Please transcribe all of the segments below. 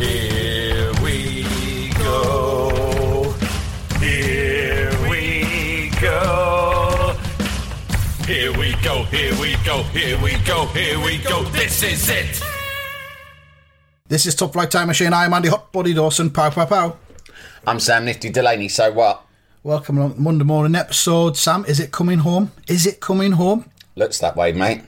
Here we go. Here we go. Here we go. Here we go. Here we go. Here we go. This is it. This is Top Flight Time Machine. I'm Andy Hot Body Dawson. Pow, pow, pow. I'm Sam Nifty Delaney. So what? Welcome along the Monday morning episode. Sam, is it coming home? Is it coming home? Looks that way, mate.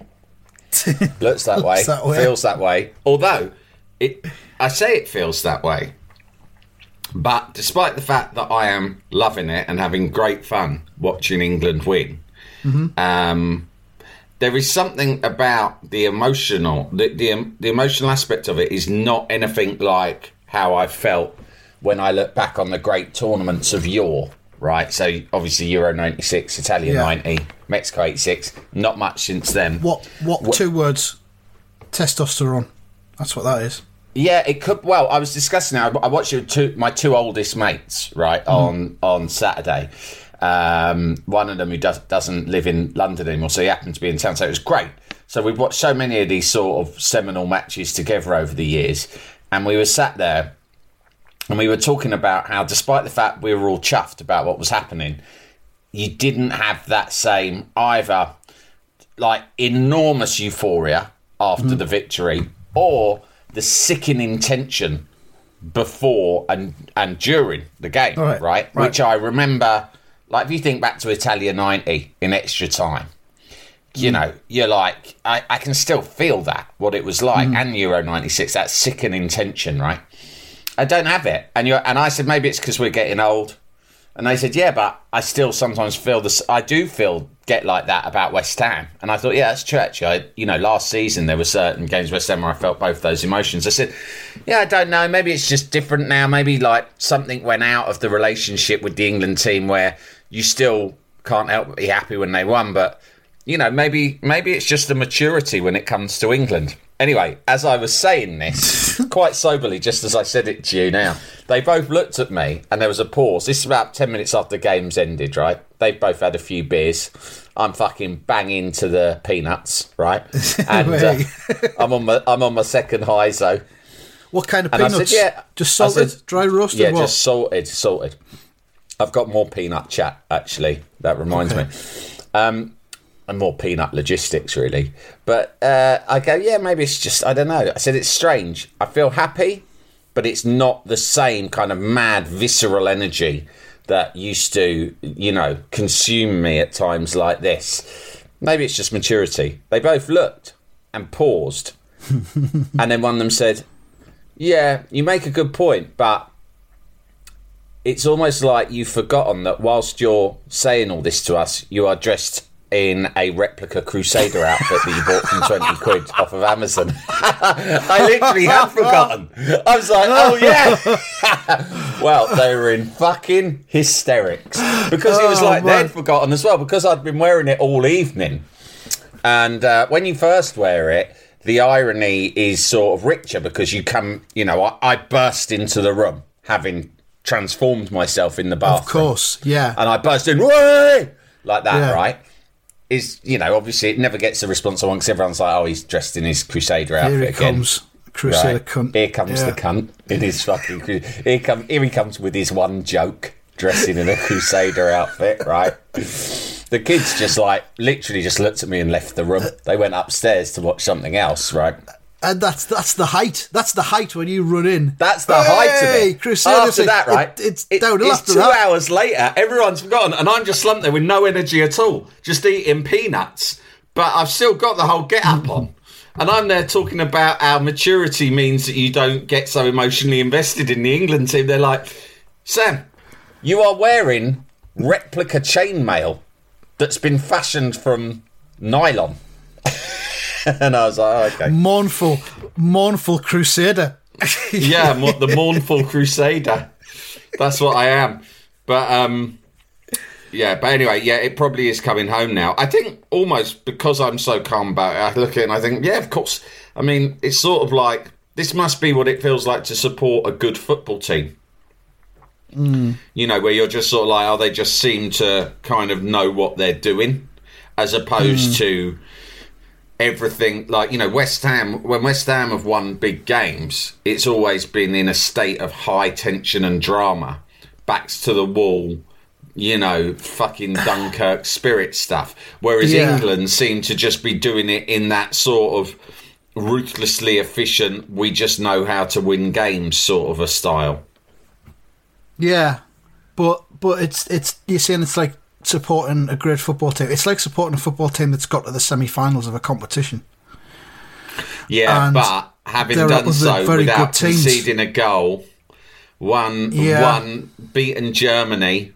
Looks that way. Looks that way. Feels that way. Although it, I say it feels that way. But despite the fact that I am loving it and having great fun watching England win, um, there is something about the emotional, the, the the emotional aspect of it is not anything like how I felt when I look back on the great tournaments of yore. Right, so obviously Euro '96, Italia Yeah. '90, Mexico '86. Not much since then. What, what, two words? Testosterone. That's what that is. Yeah, it could. Well, I was discussing. I I watched two, my two oldest mates right on on Saturday. Um, one of them who does, doesn't live in London anymore, so he happened to be in town. So it was great. So we've watched so many of these sort of seminal matches together over the years, and we were sat there and we were talking about how, despite the fact we were all chuffed about what was happening, you didn't have that same either like enormous euphoria after the victory or the sickening tension before and and during the game, right, right? right. Which I remember, like if you think back to Italia '90 in extra time, you Mm. know, you're like, I, I can still feel that what it was like, Mm. and Euro '96, that sickening tension, right? I don't have it, and you and I said maybe it's because we're getting old. And they said, "Yeah, but I still sometimes feel this. I do feel get like that about West Ham." And I thought, "Yeah, that's true. Actually, I, you know, last season there were certain games West Ham where I felt both those emotions." I said, "Yeah, I don't know. Maybe it's just different now. Maybe like something went out of the relationship with the England team where you still can't help but be happy when they won, but you know, maybe maybe it's just the maturity when it comes to England." Anyway, as I was saying this, quite soberly, just as I said it to you now, they both looked at me and there was a pause. This is about 10 minutes after the game's ended, right? They've both had a few beers. I'm fucking banging to the peanuts, right? And uh, I'm on my I'm on my second high, so What kind of and peanuts? said, yeah. Just salted, said- dry roasted. Yeah, what? just salted, salted. I've got more peanut chat, actually. That reminds Okay. me. Um, and more peanut logistics, really. But uh, I go, yeah, maybe it's just, I don't know. I said, it's strange. I feel happy, but it's not the same kind of mad, visceral energy that used to, you know, consume me at times like this. Maybe it's just maturity. They both looked and paused. and then one of them said, yeah, you make a good point, but it's almost like you've forgotten that whilst you're saying all this to us, you are dressed in a replica Crusader outfit that you bought from 20 quid off of Amazon. I literally had forgotten. I was like, oh yeah. well, they were in fucking hysterics because it was Oh, like they'd forgotten as well because I'd been wearing it all evening. And uh, when you first wear it, the irony is sort of richer because you come, you know, I, I burst into the room having transformed myself in the bathroom. Of course, yeah. And I burst in, way like that, Yeah. right? Is, you know, obviously it never gets the response I want because everyone's like, oh, he's dressed in his Crusader outfit Here it again. comes. Crusader Right. cunt. Here comes Yeah. the cunt in his fucking. Here come. Here he comes with his one joke, dressing in a Crusader outfit. Right. The kids just like literally just looked at me and left the room. They went upstairs to watch something else. Right. And that's that's the height. That's the height when you run in. That's the height of Hey, it. Crusader after say- that, right? it- it's it- downhill it's after two that. hours later. Everyone's gone, and I'm just slumped there with no energy at all, just eating peanuts. But I've still got the whole get up on. And I'm there talking about how maturity means that you don't get so emotionally invested in the England team. They're like, Sam, you are wearing replica chainmail that's been fashioned from nylon. and I was like, oh, okay. Mournful, mournful crusader. yeah, the mournful crusader. That's what I am. But um, yeah. But anyway, yeah, it probably is coming home now. I think almost because I'm so calm about it. I look at it and I think, yeah, of course. I mean, it's sort of like this must be what it feels like to support a good football team. You know, where you're just sort of like, oh, they just seem to kind of know what they're doing, as opposed to everything like you know West Ham when West Ham have won big games it's always been in a state of high tension and drama. Backs to the wall you know fucking Dunkirk spirit stuff. Whereas Yeah. England seem to just be doing it in that sort of ruthlessly efficient we just know how to win games sort of a style. Yeah, but but it's it's you're saying it's like supporting a great football team. It's like supporting a football team that's got to the semi-finals of a competition. Yeah, And but having done so without conceding a goal, one Yeah. one beaten Germany,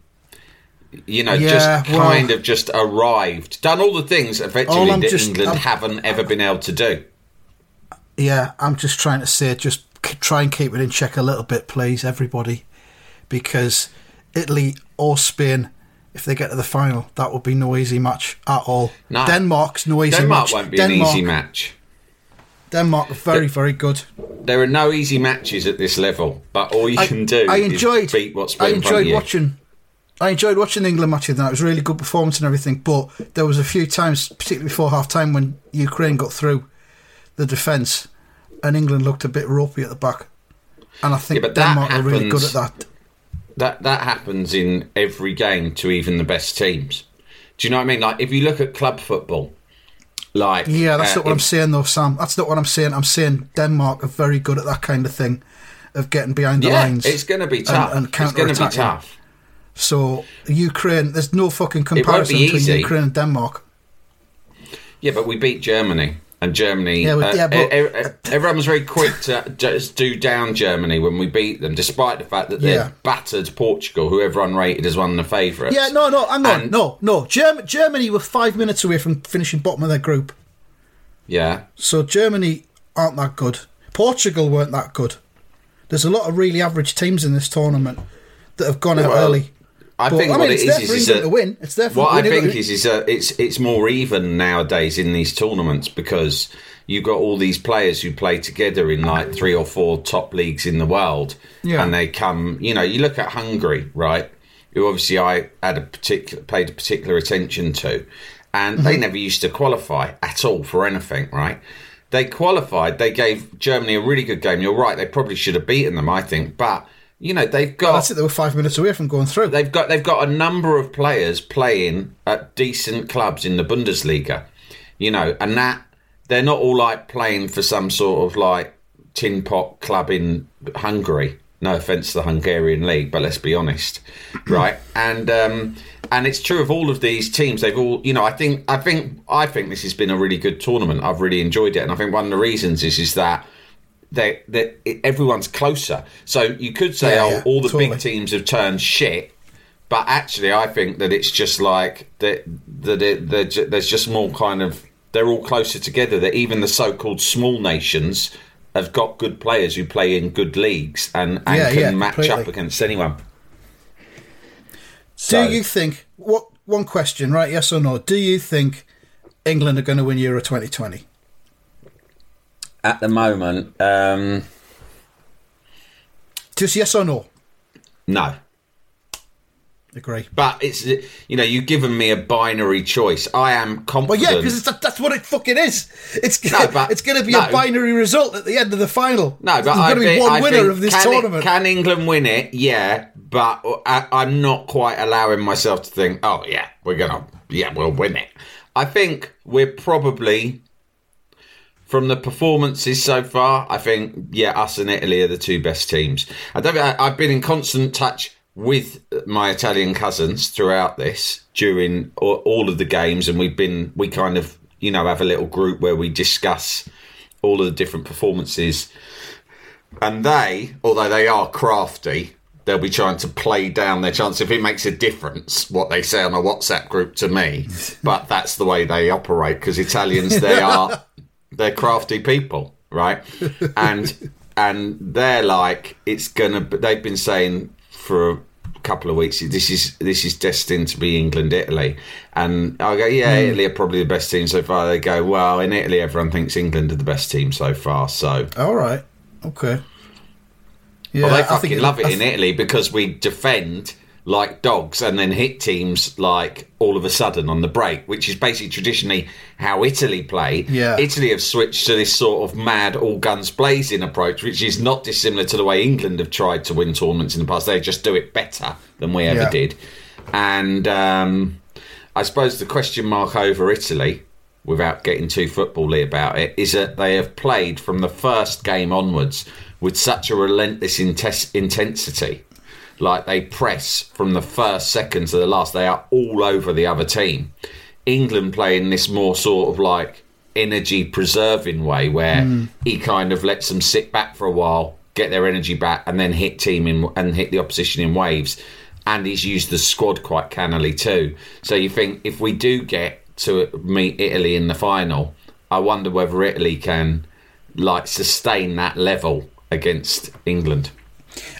you know, Yeah, just well- kind of just arrived, done all the things effectively that just- England I'm- haven't ever been able to do. Yeah, I'm just trying to say, just try and keep it in check a little bit, please, everybody, because Italy or Spain, if they get to the final, that would be no easy match at all. No. Denmark's no easy match. Denmark match. won't be Denmark, an easy match. Denmark are very, very good. There are no easy matches at this level, but all you I, can do I is enjoyed. beat what's I enjoyed watching. I enjoyed watching the England match. That it was a really good performance and everything. But there was a few times, particularly before half time, when Ukraine got through the defence, and England looked a bit ropey at the back. And I think Yeah, Denmark are really good at that. That that happens in every game to even the best teams. Do you know what I mean? Like if you look at club football, like Yeah, that's uh, not what I'm saying, though, Sam. That's not what I'm saying. I'm saying Denmark are very good at that kind of thing, of getting behind the Yeah, lines. it's going to be tough. and it's going to be tough. So Ukraine, there's no fucking comparison between. Ukraine and Denmark. Yeah, but we beat Germany, and Germany. Yeah, but- uh, yeah, but- e- everyone was very quick to just do down Germany when we beat them, despite the fact that they Yeah. battered Portugal, who everyone rated as one of the favourites. Yeah, no, no, hang on, And- no, no. Germ- Germany were five minutes away from finishing bottom of their group. Yeah, So Germany aren't that good. Portugal weren't that good. There's a lot of really average teams in this tournament that have gone out Well, early. I But, think I mean, what it is is that to win. It's there what I think is is that it's it's more even nowadays in these tournaments because you've got all these players who play together in like three or four top leagues in the world, Yeah. and they come. You know, you look at Hungary, right? Who obviously I had a particular paid a particular attention to, and Mm-hmm. they never used to qualify at all for anything, right? They qualified. They gave Germany a really good game. You're right. They probably should have beaten them, I think, but. You know they've got That's it. They were five minutes away from going through. They've got they've got a number of players playing at decent clubs in the Bundesliga, you know, and that they're not all like playing for some sort of like tin pot club in Hungary. No offense to the Hungarian league, but let's be honest, right? And um, and it's true of all of these teams. They've all, you know, I think I think I think this has been a really good tournament. I've really enjoyed it, and I think one of the reasons is is that they that everyone's closer. So you could say, Yeah, oh, yeah, all the totally. big teams have turned shit, but actually, I think that it's just like that. That it, that there's just more kind of they're all closer together. That even the so-called small nations have got good players who play in good leagues and, and Yeah, can match completely. up against anyone. Do So- you think what? One question, right? Yes or no? Do you think England are going to win Euro 2020? At the moment, um, Just yes or no? no. Agree. But it's you know you've given me a binary choice. I am confident. Well, yeah, because that, that's what it fucking is. It's No, but- it's going to be no. a binary result at the end of the final. No, but there's going to be one I winner think- of this can, tournament. Can England win it? Yeah, but I, I'm not quite allowing myself to think, oh yeah, we're gonna, yeah, we'll win it. I think we're probably from the performances so far. I think yeah, us and Italy are the two best teams. I don't. I, I've been in constant touch with my Italian cousins throughout this during all, all of the games, and we've been we kind of you know have a little group where we discuss all of the different performances and they, although they are crafty, they'll be trying to play down their chance if it makes a difference what they say on a WhatsApp group to me. but that's the way they operate because Italians, they are they're crafty people, right? and and they're like, it's gonna. They've been saying for a couple of weeks, this is this is destined to be England Italy, and I go, yeah, Hmm. Italy are probably the best team so far. They go, well, in Italy, everyone thinks England are the best team so far, so. All right. Okay. Yeah, Well, they I fucking it- love it I in Italy because we defend like dogs and then hit teams like all of a sudden on the break, which is basically traditionally how Italy play. Yeah. Italy have switched to this sort of mad, all guns blazing approach, which is not dissimilar to the way England have tried to win tournaments in the past. They just do it better than we ever Yeah. did. And um, I suppose the question mark over Italy, without getting too footbally about it, is that they have played from the first game onwards with such a relentless intes- intensity. Like they press from the first second to the last. They are all over the other team. England playing this more sort of like energy preserving way where hmm. he kind of lets them sit back for a while, get their energy back, and then hit team in and hit the opposition in waves. And he's used the squad quite cannily too. So you think if we do get to meet Italy in the final, I wonder whether Italy can like sustain that level against England.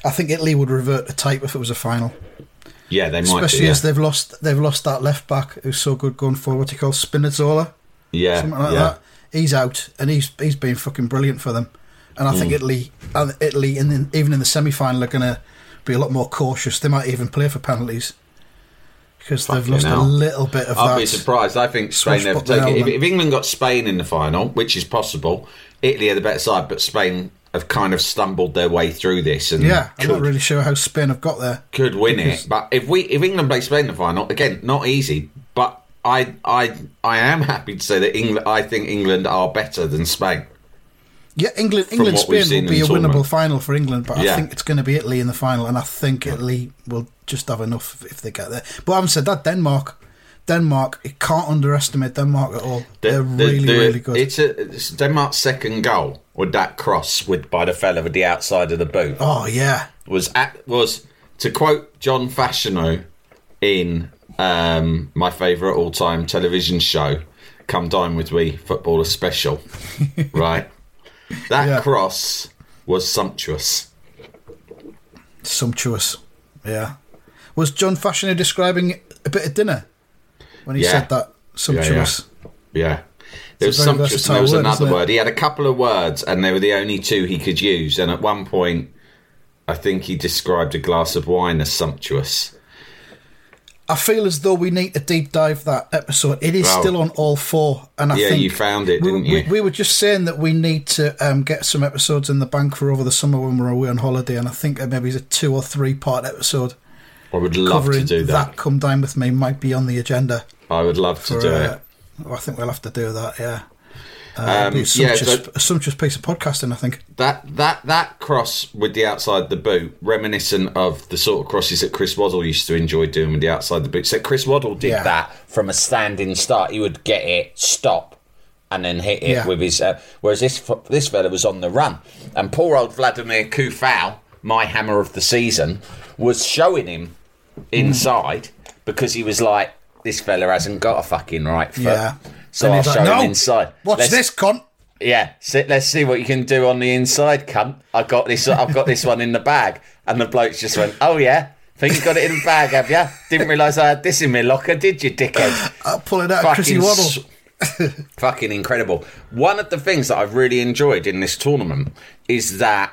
I think Italy would revert to type if it was a final, Yeah, they might. especially do, yeah. as they've lost they've lost that left back who's so good going forward. What do you call Spinazzola? yeah, something like yeah. that. He's out, and he's he's been fucking brilliant for them. And I think Mm. Italy, uh, Italy, the, even in the semi final, are going to be a lot more cautious. They might even play for penalties because they've lost hell. a little bit of I'll be surprised. I think Spain never take it. If, if England got Spain in the final, which is possible, Italy are the better side, but Spain have kind of stumbled their way through this and Yeah, I'm could, not really sure how Spain have got there. could win because- it. But if we if England play Spain in the final, again, not easy. But I I I am happy to say that England. I think England are better than Spain. Yeah, England, England, Spain will be a the winnable final for England, but I think it's going to be Italy in the final, and I think Italy will just have enough if, they get there. But having said that, Denmark, Denmark, you can't underestimate Denmark at all. The- They're the- really, really good. It's, a, it's Denmark's second goal with that cross with by the fella with the outside of the boot. oh yeah, was at, was to quote John Fashanu in um, my favourite all time television show, "Come Dine with Me" footballer special, right? That Yeah. cross was sumptuous. sumptuous. Yeah, was John Fashanu describing a bit of dinner when he Yeah. said that sumptuous? Yeah. There was A sumptuous, and there was word, another word. He had a couple of words, and they were the only two he could use. And at one point, I think he described a glass of wine as sumptuous. I feel as though we need to deep dive that episode. It is Wow. still on all four, and I Yeah, think you found it, we, didn't we- you? We, were just saying that we need to um, get some episodes in the bank for over the summer when we're away on holiday, and I think maybe it's a two or three part episode I would love to do that. Come dine with me might be on the agenda. I would love to For, do uh, it. Oh, I think we'll have to do that. Yeah, uh, Um, a yeah, sumptuous, so- a sumptuous piece of podcasting. I think. That that that cross with the outside the boot, reminiscent of the sort of crosses that Chris Waddle used to enjoy doing with the outside the boot. So Chris Waddle did Yeah. that from a standing start. He would get it, stop, and then hit it Yeah. with his. Uh, whereas this this fella was on the run, and poor old Vladimir Coufal, my hammer of the season, was showing him inside because he was like, "This fella hasn't got a fucking right foot." Yeah. So I'll he's show like, him inside. What's Let's- this, cunt. yeah, so let's see what you can do on the inside, cunt. I got this. I've got this one in the bag, and the blokes just went, "Oh yeah, think you got it in the bag, have you? Didn't realise I had this in my locker, did you, dickhead?" I'll pull it out, of Chrissy Waddle. fucking incredible. One of the things that I've really enjoyed in this tournament is that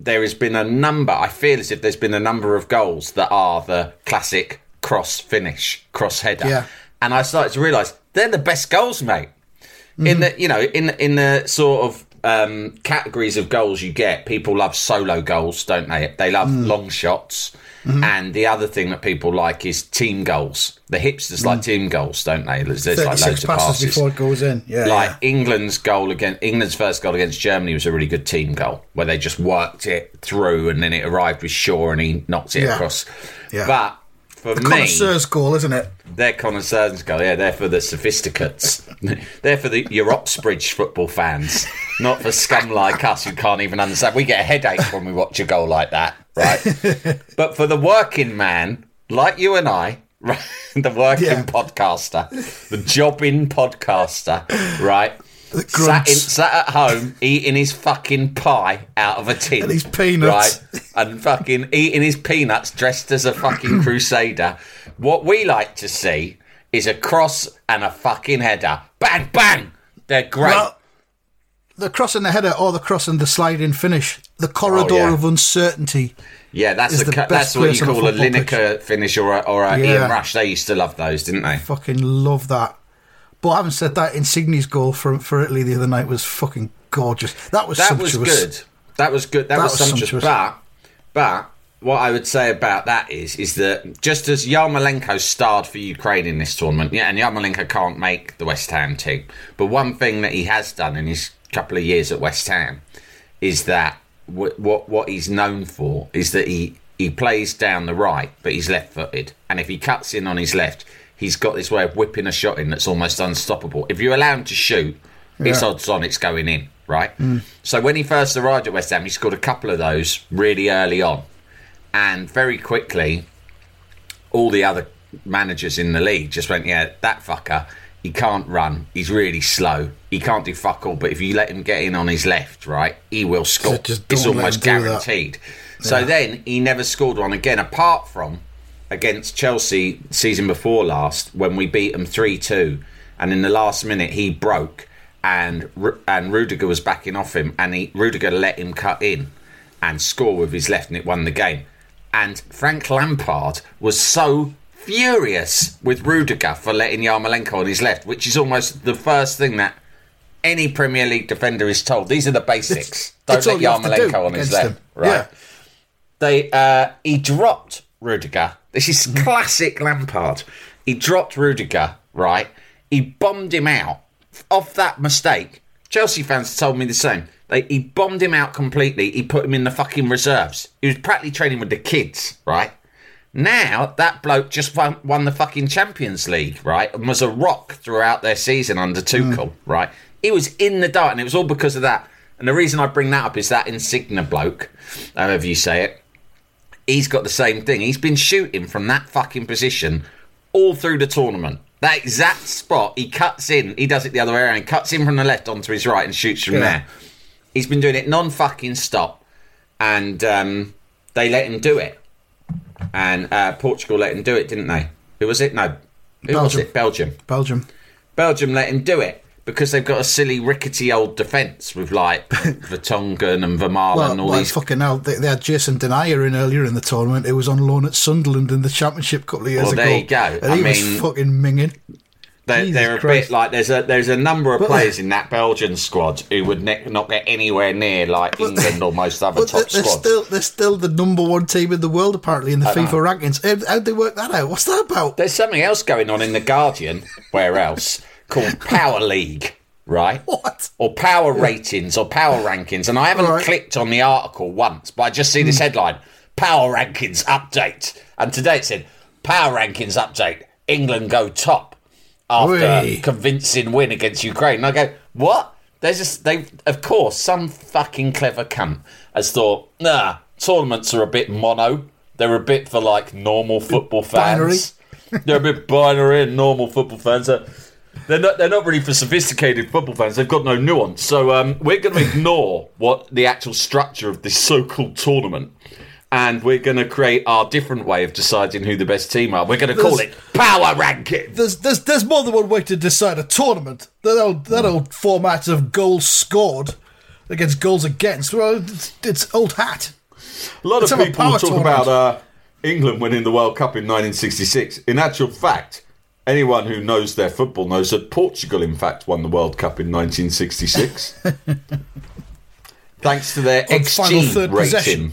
there has been a number. I feel as if there's been a number of goals that are the classic cross finish, cross header, Yeah. and I started to realise they're the best goals, mate. Mm-hmm. In the you know in in the sort of um, categories of goals you get, people love solo goals, don't they? They love Mm. long shots. Mm-hmm. And the other thing that people like is team goals. The hipsters like team goals, don't they? There's, there's like loads of passes, passes. before it goes in. Yeah, Like yeah. England's goal against England's first goal against Germany was a really good team goal where they just worked it through and then it arrived with Shaw and he knocked it Yeah. across. Yeah. But for me, connoisseur's goal, isn't it? they're connoisseurs goal. Yeah, they're for the sophisticates. they're for the your Oxbridge football fans, not for scum like us who can't even understand. We get a headache when we watch a goal like that, right? but for the working man, like you and I, right, the working Yeah. podcaster, the jobbing podcaster, right? Sat, in, sat at home eating his fucking pie out of a tin. And his peanuts. Right? And fucking eating his peanuts dressed as a fucking crusader. What we like to see is a cross and a fucking header. Bang, bang! They're great. Well, the cross and the header or the cross and the sliding finish. The corridor Oh, yeah. of uncertainty. yeah, that's, a, the best that's what you call a Lineker finish or a, or a Yeah. Ian Rush. They used to love those, didn't they? Fucking love that. But having said that, Insigne's goal for for Italy the other night was fucking gorgeous. That was that was good. That was good. That, That was, was sumptuous. sumptuous. But, but what I would say about that is, is that just as Yarmolenko starred for Ukraine in this tournament, yeah, and Yarmolenko can't make the West Ham team, but one thing that he has done in his couple of years at West Ham is that what what, what he's known for is that he he plays down the right, but he's left-footed, and if he cuts in on his left. He's got this way of whipping a shot in that's almost unstoppable. If you allow him to shoot, it's odds on it's going in, right? Mm. So when he first arrived at West Ham, he scored a couple of those really early on, and very quickly, all the other managers in the league just went, "Yeah, that fucker, he can't run. He's really slow. He can't do fuck all. But if you let him get in on his left, right, he will score. just it's almost him do that. guaranteed." So then he never scored one again, apart from against Chelsea season before last when we beat them three two, and in the last minute he broke, and and Rudiger was backing off him, and he Rudiger let him cut in and score with his left, and it won the game. And Frank Lampard was so furious with Rudiger for letting Yarmolenko on his left, which is almost the first thing that any Premier League defender is told. These are the basics. Don't It's let to do Yarmolenko on his left. him. Right Yeah. they uh, he dropped Rudiger. This is classic Lampard. He dropped Rudiger, right? He bombed him out of that mistake. Chelsea fans told me the same. They, he bombed him out completely. He put him in the fucking reserves. He was practically training with the kids, right? Now that bloke just won, won the fucking Champions League, right, and was a rock throughout their season under Tuchel, mm. right? He was in the dark, and it was all because of that. And the reason I bring that up is that Insignia bloke, however you say it, he's got the same thing. He's been shooting from that fucking position all through the tournament. That exact spot, he cuts in. He does it the other way around. Cuts in from the left onto his right and shoots from Yeah. there. He's been doing it non fucking stop, and um, they let him do it. And uh, Portugal let him do it, didn't they? Who was it? No, who was Belgium. it? Belgium. Belgium. Belgium let him do it because they've got a silly rickety old defence with like Vertonghen and Vermaelen Well, and all like these fucking hell, they, they had Jason Denayer in earlier in the tournament. It was on loan at Sunderland in the Championship a couple of years Well, ago. there you go. And I he mean- was fucking minging. They're, they're a Christ. bit like there's a there's a number of But- players in that Belgian squad who would ne- not get anywhere near like England or most other top they're, squads. still they're still the number one team in the world apparently in the FIFA rankings. How, how'd they work that out? What's that about? There's something else going on in the Guardian, where else called Power League, right? What? Or Power Ratings or Power Rankings, and I haven't Right. clicked on the article once, but I just see this hmm. headline: Power Rankings update, and today it said Power Rankings update: England go top after Oi. convincing win against Ukraine. And I go, what? There's just they, of course, some fucking clever cunt has thought, nah, tournaments are a bit mono. They're a bit for like normal football fans. They're a bit binary and normal football fans. They're, they're not. They're not really for sophisticated football fans. They've got no nuance. So um, we're going to ignore what the actual structure of this so-called tournament, and we're going to create our different way of deciding who the best team are. We're going to call There's- it power ranking. There's, there's there's more than one way to decide a tournament. That old that old format of goals scored against goals against. Well, it's, it's old hat. A lot Let's of have a people power talk tournament. about uh, England winning the World Cup in 1966. In actual fact, anyone who knows their football knows that Portugal, in fact, won the World Cup in 1966. Thanks to their On XG rating. possession.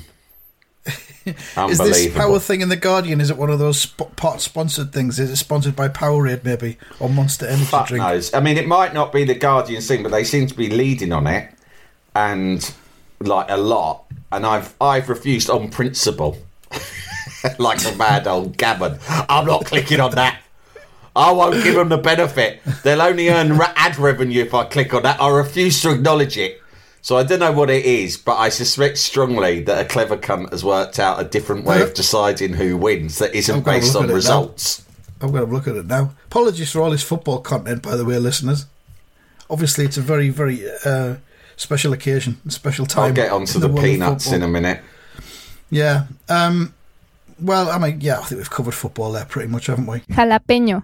Is this power thing in the Guardian? Is it one of those sp- part sponsored things? Is it sponsored by Powerade maybe or Monster Energy Fuck drink? knows. I mean, it might not be the Guardian thing, but they seem to be leading on it, and like a lot. And I've I've refused on principle, like a mad old gammon. I'm not clicking on that. I won't give them the benefit. They'll only earn ra- ad revenue if I click on that. I refuse to acknowledge it. So I don't know what it is, but I suspect strongly that a clever cunt has worked out a different way of deciding who wins that isn't I'm gonna based look on at it now. results. I'm going to look at it now. Apologies for all this football content, by the way, listeners. obviously it's a very, very uh, special occasion, special time. I'll get onto in the, world peanuts in a minute. Yeah. Um, well, I mean, yeah, I think we've covered football there pretty much, haven't we? Jalapeño.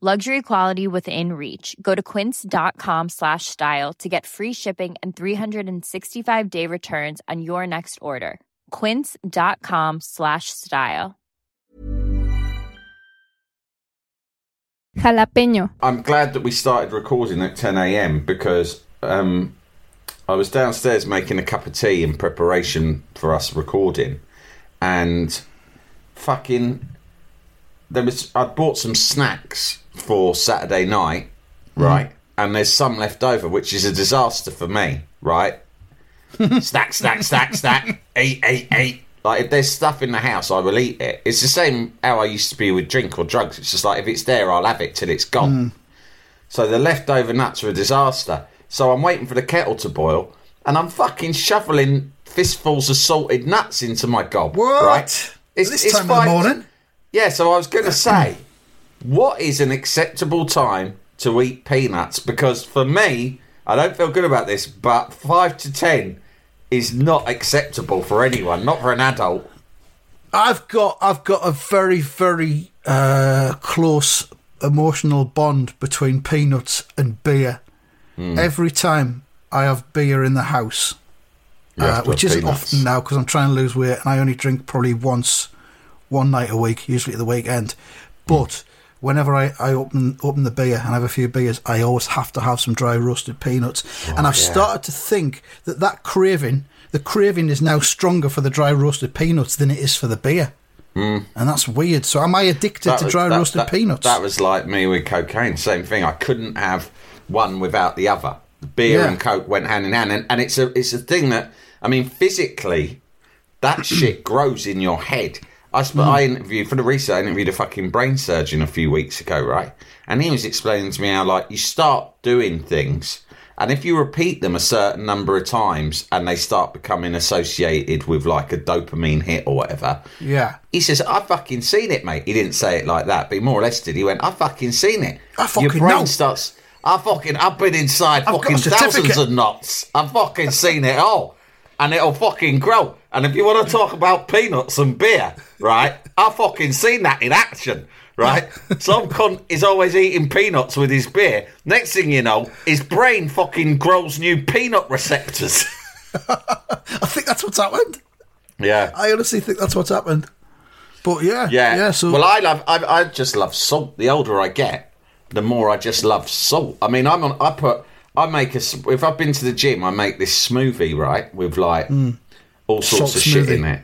Luxury quality within reach. Go to quince.com slash style to get free shipping and 365 day returns on your next order. Quince.com slash style. Jalapeño. I'm glad that we started recording at 10 a.m. because um, I was downstairs making a cup of tea in preparation for us recording, and fucking there was I bought some snacks for Saturday night, mm. right? And there's some left over, which is a disaster for me, right? stack, stack, stack, stack, eat, eat, eat. Like if there's stuff in the house, I will eat it. It's the same how I used to be with drink or drugs. It's just like if it's there, I'll have it till it's gone. Mm. So the leftover nuts are a disaster. So I'm waiting for the kettle to boil, and I'm fucking shoveling fistfuls of salted nuts into my gob. What? Right? It's, this it's time of the morning? Yeah, so I was going to say, what is an acceptable time to eat peanuts? Because for me, I don't feel good about this, but five to ten is not acceptable for anyone, not for an adult. I've got I've got a very very uh, close emotional bond between peanuts and beer. Hmm. Every time I have beer in the house, uh, which isn't peanuts. often now because I'm trying to lose weight and I only drink probably once, one night a week, usually at the weekend. But whenever I, I open open the beer and have a few beers, I always have to have some dry roasted peanuts. Oh, and I've started to think that that craving, the craving is now stronger for the dry roasted peanuts than it is for the beer. Hmm. And that's weird. So am I addicted That to dry that- roasted that- peanuts? That was like me with cocaine. Same thing. I couldn't have one without the other. Beer Yeah. and coke went hand in hand, and, and it's a it's a thing that I mean physically, that shit grows in your head. I sp- mm-hmm. I interviewed for the research. I interviewed a fucking brain surgeon a few weeks ago, right? And he was explaining to me how like you start doing things. And if you repeat them a certain number of times and they start becoming associated with like a dopamine hit or whatever, yeah. he says, I've fucking seen it, mate. He didn't say it like that, but he more or less did. He went, I've fucking seen it. I fucking Your brain know. starts, I fucking, I've been inside I've got fucking certificate." thousands of knots. I've fucking seen it all. And it'll fucking grow. And if you want to talk about peanuts and beer, right, I've fucking seen that in action, right? Some cunt is always eating peanuts with his beer. Next thing you know, his brain fucking grows new peanut receptors. I think that's what's happened. yeah. I honestly think that's what's happened. But yeah, Yeah. yeah. So well, I love. I, I just love salt. The older I get, the more I just love salt. I mean, I'm on. I put. I make a. If I've been to the gym, I make this smoothie right with like hmm. All sorts. Salt of shit in it.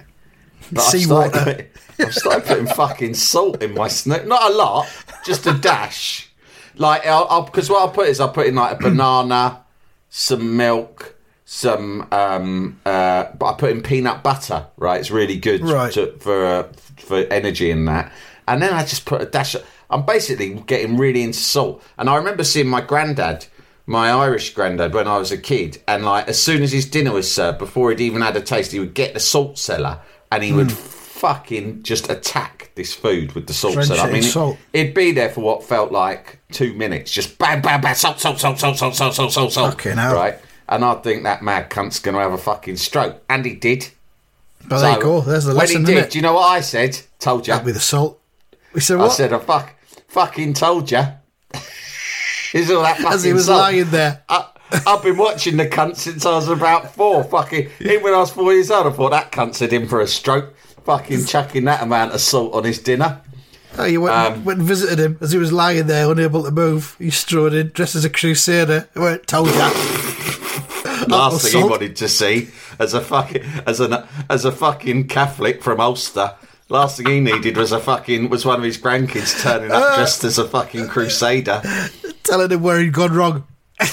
But I've started, putting- I've started putting fucking salt in my snoot. Not a lot, just a dash. Like, I'll because what I'll put is I'll put in like a banana, some milk, some. um uh But I put in peanut butter. Right, it's really good Right. to, for uh, for energy in that. And then I just put a dash. Of, I'm basically getting really into salt. And I remember seeing my granddad, my Irish granddad, when I was a kid. And like as soon as his dinner was served, before he'd even had a taste, he would get the salt cellar and he would hmm. fucking just attack this food with the salt cellar. I mean, in it- salt. it'd be there for what felt like two minutes, just bang, bang, bang, salt, salt, salt, salt, salt, salt, salt, salt, salt. Fucking hell. Right. And I think that mad cunt's going to have a fucking stroke. And he did. but there you go. There's the when lesson. he innit? did, do you know what I said? Told you. That'd be the salt. We said what? I said, I fuck, fucking told you. Is all that fucking As he was salt. lying there. I, I've been watching the cunt since I was about four. Fucking, even when I was four years old, I thought that cunt's had him for a stroke. Fucking chucking that amount of salt on his dinner. Oh, you went, Um, went and visited him as he was lying there, unable to move. You strode in, dressed as a crusader. I went, told ya. Last thing he wanted to see as a fucking as an as a fucking Catholic from Ulster. Last thing he needed was a fucking was one of his grandkids turning up dressed as a fucking crusader. Telling him where he'd gone wrong.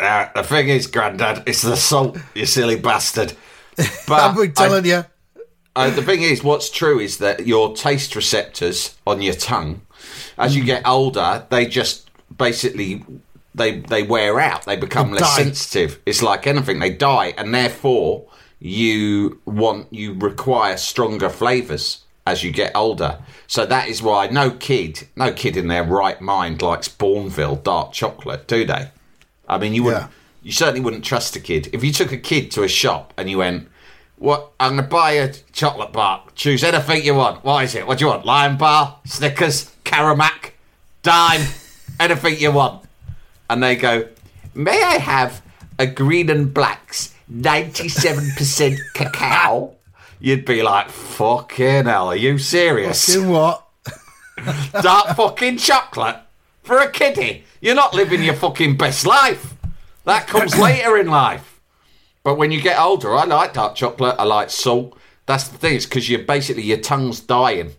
Uh, the thing is, Grandad, it's the salt, you silly bastard. But been telling you. Uh, the thing is, what's true is that your taste receptors on your tongue, as you get older, they just basically they they wear out. They become They less die. sensitive. It's like anything; they die, and therefore you want you require stronger flavors as you get older. So that is why no kid, no kid in their right mind likes Bournville dark chocolate, do they? I mean, you wouldn't. Yeah. You certainly wouldn't trust a kid if you took a kid to a shop and you went. What? I'm going to buy a chocolate bar. Choose anything you want. What is it? What do you want? Lion bar, Snickers, Caramac, Dime, anything you want. And they go, May I have a green and black's 97% cacao? You'd be like, Fucking hell, are you serious? You what? Dark fucking chocolate for a kiddie. You're not living your fucking best life. That comes later in life. But when you get older, I like dark chocolate. I like salt. That's the thing. It's because you're basically your tongue's dying.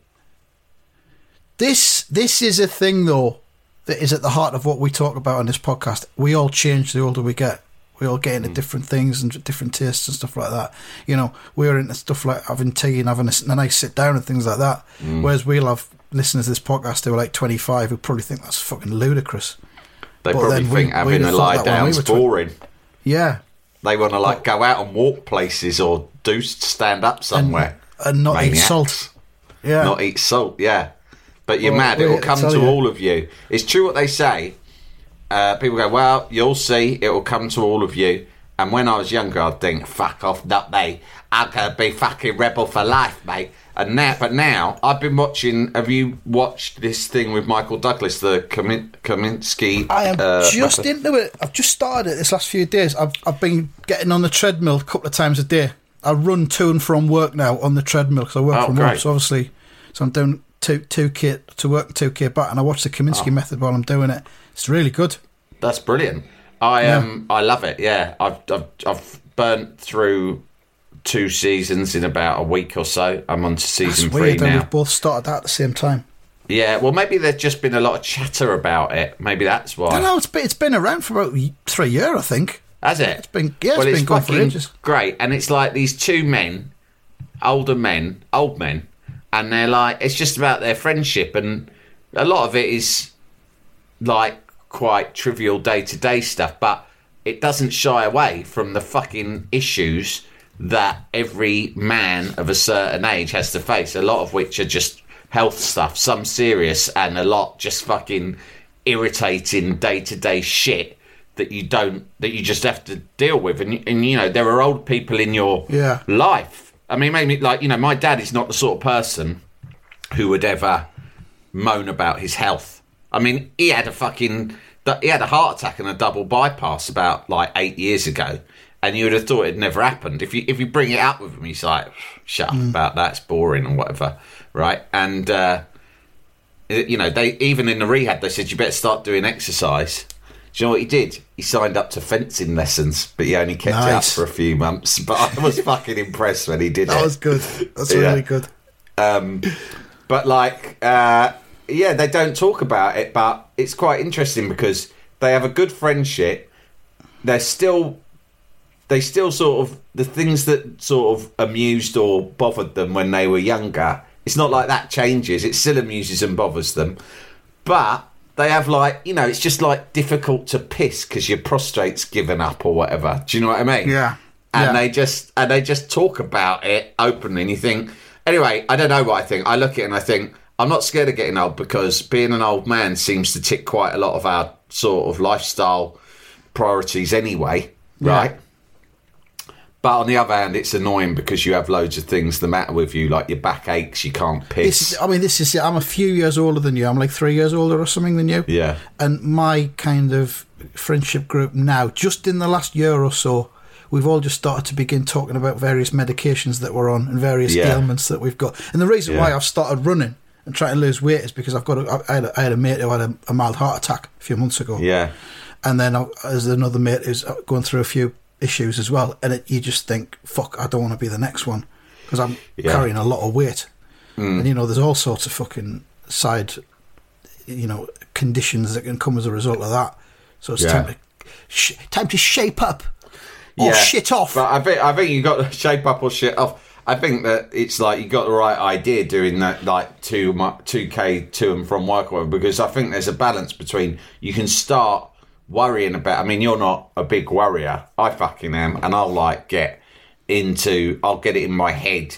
This this is a thing though that is at the heart of what we talk about on this podcast. We all change the older we get. We all get Mm. into different things and different tastes and stuff like that. You know, we're into stuff like having tea and having a nice sit down and things like that. Mm. Whereas we'll have listeners to this podcast who are like 25 who probably think that's fucking ludicrous. They But probably think we'd having a lie we down's were boring. Yeah. They want to like go out and walk places or do stand up somewhere. And not eat salt. Yeah. Not eat salt, yeah. But you're Well, mad. It will come to you. all of you. It's true what they say. Uh, people go, well, you'll see. It will come to all of you. And when I was younger, I'd think, fuck off, not me. I'm going to be fucking rebel for life, mate. And now, but now, I've been watching. Have you watched this thing with Michael Douglas, the Kamin- Kominsky? I am uh, just method? into it. I've just started it this last few days. I've I've been getting on the treadmill a couple of times a day. I run to and from work now on the treadmill because I work Oh, from home. So obviously, so I'm doing two two k to work two k back, and I watch the Kominsky Oh. method while I'm doing it. It's really good. That's brilliant. I Yeah. um I love it. Yeah, I've I've, I've burnt through two seasons in about a week or so. I'm on to It's season three weird now. we've both started that at the same time. Yeah, well, maybe there's just been a lot of chatter about it. Maybe that's why. Know it's been, it's been around for about three years, I think. Has it? It's been- yeah, it's been going for ages. Great, and it's like these two men, older men, old men, and they're like, it's just about their friendship, and a lot of it is like quite trivial day to day stuff, but it doesn't shy away from the fucking issues that every man of a certain age has to face. A lot of which are just health stuff, some serious, and a lot just fucking irritating day to day shit that you don't that you just have to deal with and, and you know there are old people in your Yeah. life i mean maybe like you know my dad is not the sort of person who would ever moan about his health i mean he had a fucking he had a heart attack and a double bypass about like eight years ago and you would have thought it never happened if you if you bring it up with him he's like shut up about that it's boring and whatever right and uh you know, they even in the rehab they said you better start doing exercise. Do you know what he did? He signed up to fencing lessons, but he only kept it up for a few months. But I was fucking impressed when he did That it. That was good. That's Yeah. really good. But like, uh, yeah, they don't talk about it, but it's quite interesting because they have a good friendship. They're still, they still sort of the things that sort of amused or bothered them when they were younger. It's not like that changes. It still amuses and bothers them, but they have like you know, it's just like difficult to piss because your prostrate's given up or whatever. Do you know what I mean? Yeah. and Yeah. they just and they just talk about it openly and you think anyway i don't know what i think i look at it and i think i'm not scared of getting old because being an old man seems to tick quite a lot of our sort of lifestyle priorities anyway right but on the other hand it's annoying because you have loads of things the matter with you like your back aches you can't This piss is, I mean, this is. I'm a few years older than you. I'm like three years older or something than you. yeah And my kind of friendship group now, just in the last year or so, we've all just started to begin talking about various medications that we're on and various Yeah. ailments that we've got. And the reason why I've started running and trying to lose weight is because I've got a, I, had a, I had a mate who had a, a mild heart attack a few months ago. Yeah. And then I, there's another mate who's going through a few issues as well. And it, you just think, fuck, I don't want to be the next one because I'm Yeah. carrying a lot of weight. Mm. And, you know, there's all sorts of fucking side, you know, conditions that can come as a result of that. So it's Yeah. time to sh- time to shape up or shit off. But I think I think you got to shape up or shit off. I think that it's like you got the right idea doing that, like two two k to and from work, or whatever, because I think there's a balance between you can start worrying about. I mean, you're not a big worrier. I fucking am, and I'll like get into. I'll get it in my head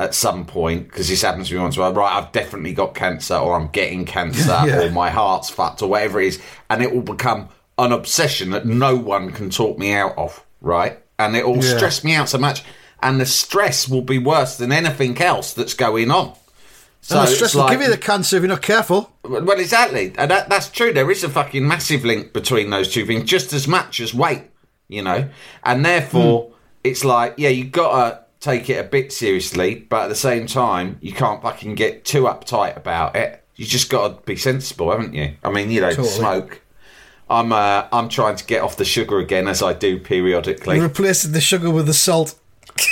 at some point because this happens to me once. Well, right, I've definitely got cancer, or I'm getting cancer, Yeah. or my heart's fucked, or whatever it is, and it will become an obsession that no one can talk me out of. Right, and it will Yeah. stress me out so much, and the stress will be worse than anything else that's going on. So and the it's stress will like- give you the cancer if you're not careful. well, exactly, and that, that's true. There is a fucking massive link between those two things, just as much as weight, you know. And therefore, Hmm. it's like, yeah, you gotta take it a bit seriously, but at the same time, you can't fucking get too uptight about it. You just gotta be sensible, haven't you? I mean, you know, Totally. smoke. I'm uh, I'm trying to get off the sugar again, as I do periodically. You're replacing the sugar with the salt.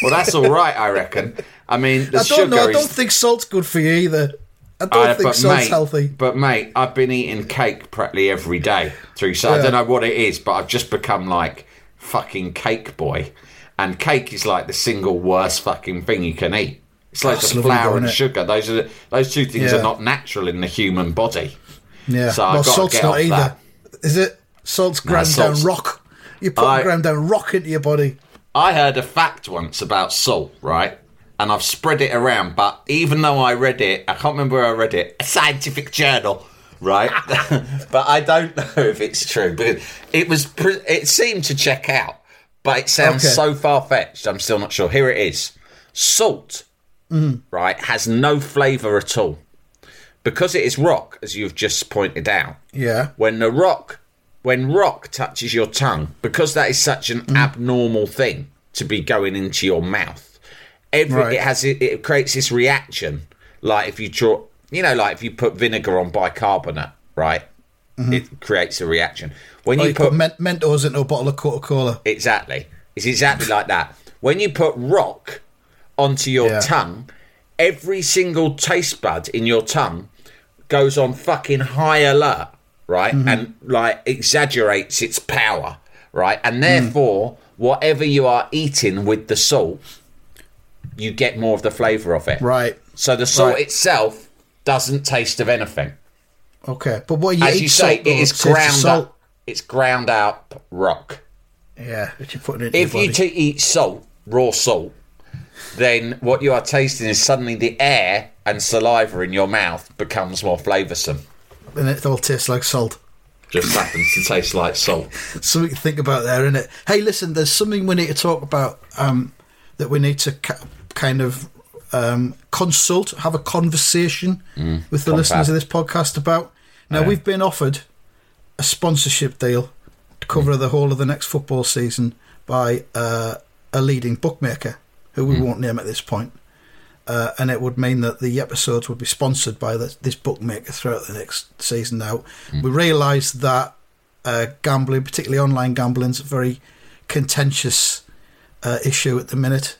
Well, that's all right, I reckon. I mean, the I sugar don't know. I don't think salt's good for you either. I don't Uh, think but salt's mate, healthy. But mate, I've been eating cake practically every day through. So I don't know what it is, but I've just become like fucking cake boy. And cake is like the single worst fucking thing you can eat. It's like That's the flour and sugar. Those are the, those two things Yeah. are not natural in the human body. Yeah. So I've well, gotta get not either. that. Is it? Salt's ground salt's- down rock. You put I- ground down rock into your body. I heard a fact once about salt, right? And I've spread it around, but even though I read it, I can't remember where I read it, a scientific journal, right? but I don't know if it's true because it was, it seemed to check out, but it sounds Okay. so far fetched. I'm still not sure. Here it is: salt, right, has no flavour at all because it is rock, as you've just pointed out Yeah. when the rock when rock touches your tongue because that is such an mm. abnormal thing to be going into your mouth every Right. it has it, it creates this reaction like if you draw you know like if you put vinegar on bicarbonate right mm-hmm. it creates a reaction when you you put put men- Mentos into a bottle of Coca Cola. Exactly. It's exactly like that. When you put rock onto your Yeah. tongue, every single taste bud in your tongue goes on fucking high alert, right? Mm-hmm. And like exaggerates its power, right? And mm. therefore, whatever you are eating with the salt, you get more of the flavour of it. Right. So the salt Right. itself doesn't taste of anything. Okay. But what you As you say, it is ground salt. up. It's ground up rock. Yeah, you're putting it if you to eat salt, raw salt, then what you are tasting is suddenly the air and saliva in your mouth becomes more flavoursome. And it all tastes like salt. Just happens to taste like salt. Something to think about there, isn't it? Hey, listen, there's something we need to talk about um, that we need to ca- kind of um, consult, have a conversation with the listeners of this podcast about. Now, Yeah. we've been offered a sponsorship deal to cover the whole of the next football season by uh, a leading bookmaker, who we won't name at this point. Uh, and it would mean that the episodes would be sponsored by this, this bookmaker throughout the next season. Now, we realised that uh, gambling, particularly online gambling, is a very contentious uh, issue at the minute,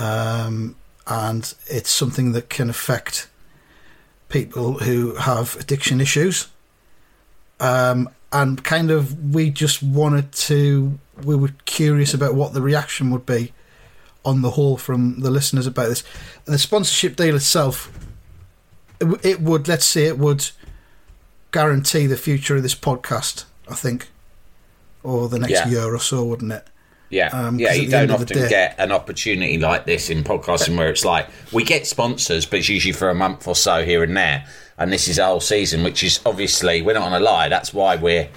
um, and it's something that can affect people who have addiction issues. Um, and kind of, we just wanted to, we were curious about what the reaction would be on the whole from the listeners about this. The sponsorship deal itself, it, would, let's say, it would guarantee the future of this podcast, I think, or the next Yeah. year or so, wouldn't it? Yeah, Um, yeah. You at the end don't of often day- get an opportunity like this in podcasting where it's like we get sponsors, but it's usually for a month or so here and there. And this is our whole season, which is obviously we're not on a lie. That's why we're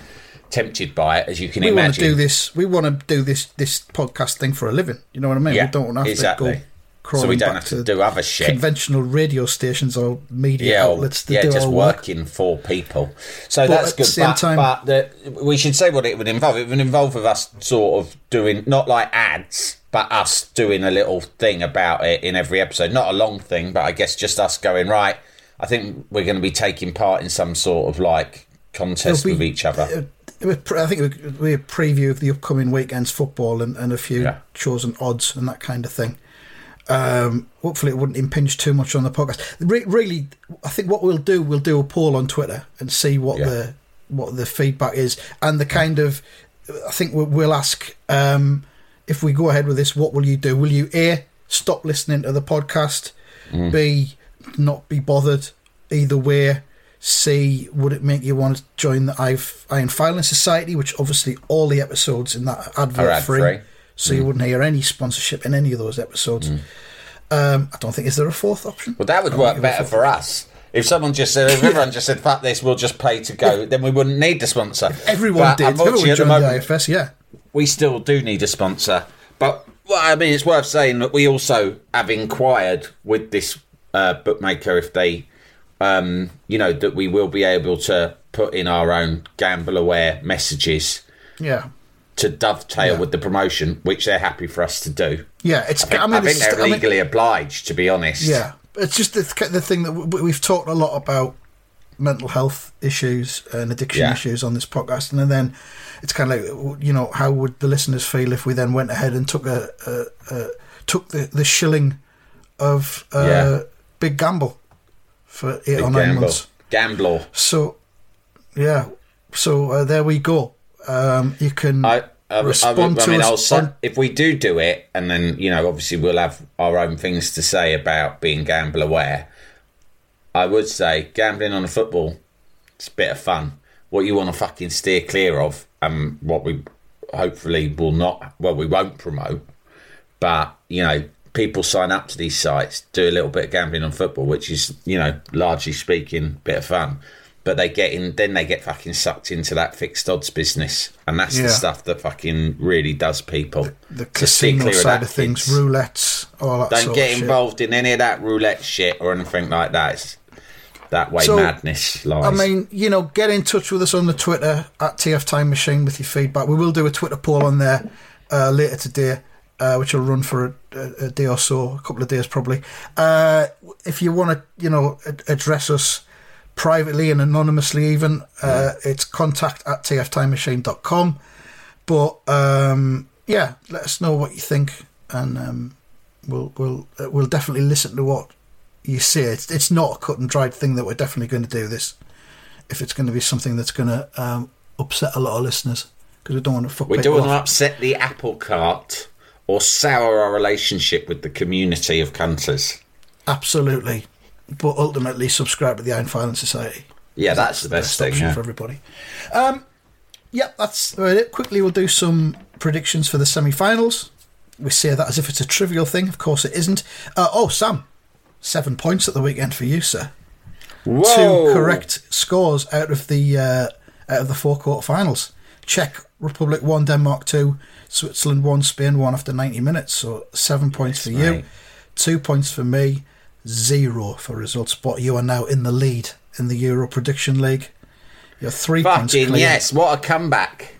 tempted by it, as you can we want to do this. We want to do this this podcast thing for a living. You know what I mean? Yeah, we don't want to have exactly. to go so we don't back have to do other shit. conventional radio stations or media yeah, or- outlets to yeah, do just our work. working for people. So But that's at the good. but time- but the, we should say what it would involve. It would involve with us sort of doing not like ads, but us doing a little thing about it in every episode. Not a long thing, but I guess just us going right. I think we're going to be taking part in some sort of like contest be- with each other. It was pre- I think we a preview of the upcoming weekend's football and, and a few Yeah. chosen odds and that kind of thing. Um, hopefully, it wouldn't impinge too much on the podcast. Re- really, I think what we'll do, we'll do a poll on Twitter and see what Yeah. the what the feedback is and the kind of. I think we'll, we'll ask um, if we go ahead with this. What will you do? Will you a stop listening to the podcast? Mm. B not be bothered either way. C would it make you want to join the Iron Filing Society, which obviously all the episodes in that advert Are free, so you wouldn't hear any sponsorship in any of those episodes. Um, I don't think is there a fourth option. Well, that would work think there's a better for us. If someone just said, if everyone just said, "Fuck this," we'll just pay to go, then we wouldn't need the sponsor. Everyone But did. unfortunately, Everyone at the joined the moment, IFS, yeah. we still do need a sponsor. But well, I mean, it's worth saying that we also have inquired with this uh, bookmaker if they, um, you know, that we will be able to put in our own gamble aware messages Yeah. to dovetail Yeah. with the promotion, which they're happy for us to do. Yeah, it's. I think, I mean, I think it's, they're I mean- legally obliged, to be honest. Yeah, it's just the, the thing that we- we've talked a lot about mental health issues and addiction Yeah. issues on this podcast, and then it's kind of like you know how would the listeners feel if we then went ahead and took a, a, a took the, the shilling of uh, Yeah. big gamble for eight Big or nine gamble. months. Gambler. So yeah, so uh, there we go. Um, you can I, I, respond I, I to mean, us I'll say, if we do do it, and then you know, obviously we'll have our own things to say about being gamble aware. I would say gambling on a football, it's a bit of fun. What you want to fucking steer clear of, and what we hopefully will not, well, we won't promote. But you know, people sign up to these sites, do a little bit of gambling on football, which is you know, largely speaking, a bit of fun. But they get in, then they get fucking sucked into that fixed odds business, and that's Yeah. the stuff that fucking really does people. the So steer casino clear side that, of things, kids. roulettes, all that. Don't get of involved in any of that roulette shit or anything like that. It's that way So, madness lies. I mean, you know, get in touch with us on the Twitter at TF Time Machine with your feedback. We will do a Twitter poll on there uh, later today, uh, which will run for a, a, a day or so, a couple of days probably. Uh, if you want to, you know, address us privately and anonymously, even, uh, it's contact at tftimemachine.com. But um, yeah, let us know what you think, and um, we'll we'll uh, we'll definitely listen to what you say. It's it's not a cut and dried thing that we're definitely going to do this. If it's going to be something that's going to um, upset a lot of listeners, because we don't want to fuck we don't want to upset the apple cart or sour our relationship with the community of cunters. Absolutely, but ultimately subscribe to the Iron Filing Society. Yeah, that's the best thing. option Yeah. for everybody. Um, yep, that's it. Quickly, we'll do some predictions for the semi-finals. We say that as if it's a trivial thing. Of course, it isn't. Uh, oh, Sam, seven points at the weekend for you, sir. Whoa. Two correct scores out of the uh, out of the four quarterfinals. Czech Republic one, Denmark two, Switzerland one, Spain one after ninety minutes. So seven points for you, two points for me, zero for results. But you are now in the lead in the Euro Prediction League. You're three points Fucking clear. yes! What a comeback!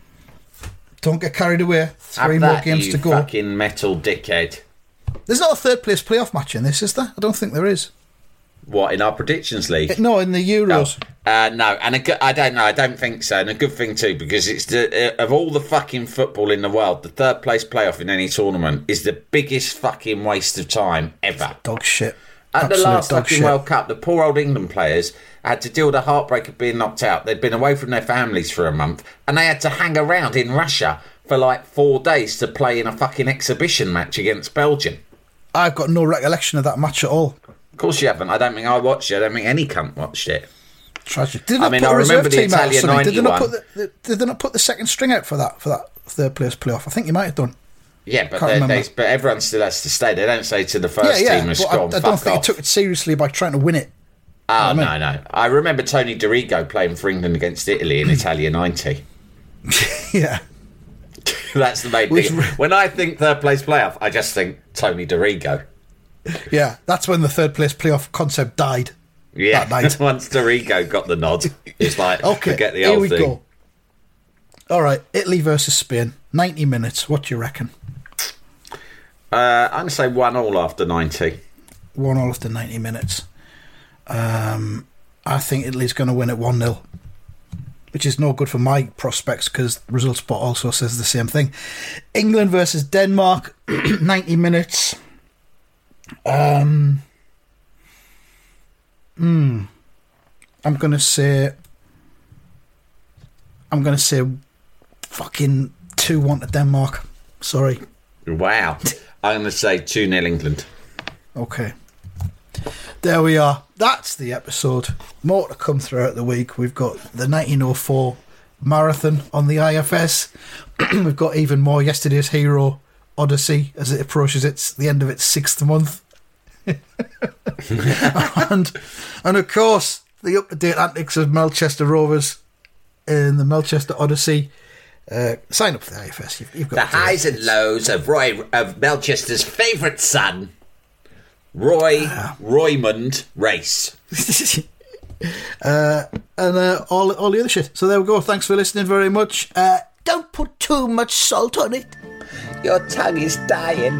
Don't get carried away. Three Have more that, games to go. Fucking metal dickhead. There's not a third place playoff match in this, is there? I don't think there is. What in our predictions league? No, in the Euros. Uh, no, and a I don't know. I don't think so, and a good thing too because it's the uh, of all the fucking football in the world, the third place playoff in any tournament is the biggest fucking waste of time ever. Dog shit. At Absolute the last fucking shit. World Cup, the poor old England players had to deal with the heartbreak of being knocked out. They'd been away from their families for a month, and they had to hang around in Russia for like four days to play in a fucking exhibition match against Belgium. I've got no recollection of that match at all. Of course, you haven't. I don't think I watched it. I don't think any cunt watched it. Tragic. Did I mean, I remember the out Italian something? Did they not put the, the, did they not put the second string out for that for that third place playoff? I think you might have done. Yeah, but they, but everyone still has to stay. They don't say to the first yeah, yeah. team has But I, gone. I don't think off. he took it seriously by trying to win it. Oh I mean- no, no. I remember Tony Dorigo playing for England against Italy in Italia '90. yeah. That's the main Which thing. When I think third place playoff, I just think Tony Dorigo. Yeah, that's when the third place playoff concept died. Yeah, That night. once Dorigo got the nod, it's like Okay, forget the here old we thing. go. All right, Italy versus Spain, ninety minutes. What do you reckon? Uh, I'm gonna say one all after ninety. One all after ninety minutes. Um, I think Italy's going to win at one 0 which is no good for my prospects because Result Spot also says the same thing. England versus Denmark, ninety minutes. Um, hmm. I'm going to say. I'm to say, fucking two one to Denmark. Sorry. Wow, I'm gonna say two 0 England. Okay. There we are. That's the episode. More to come throughout the week. We've got the 1904 marathon on the IFS. We've got even more yesterday's hero Odyssey as it approaches its the end of its sixth month. and and of course the up to date antics of Melchester Rovers in the Melchester Odyssey. Uh, sign up for the IFS. You've, you've got The to do it. highs and lows of Roy of Melchester's favourite son, Roy Roymond Race. uh, and uh, all all the other shit. So there we go. Thanks for listening very much. Uh, don't put too much salt on it. Your tongue is dying.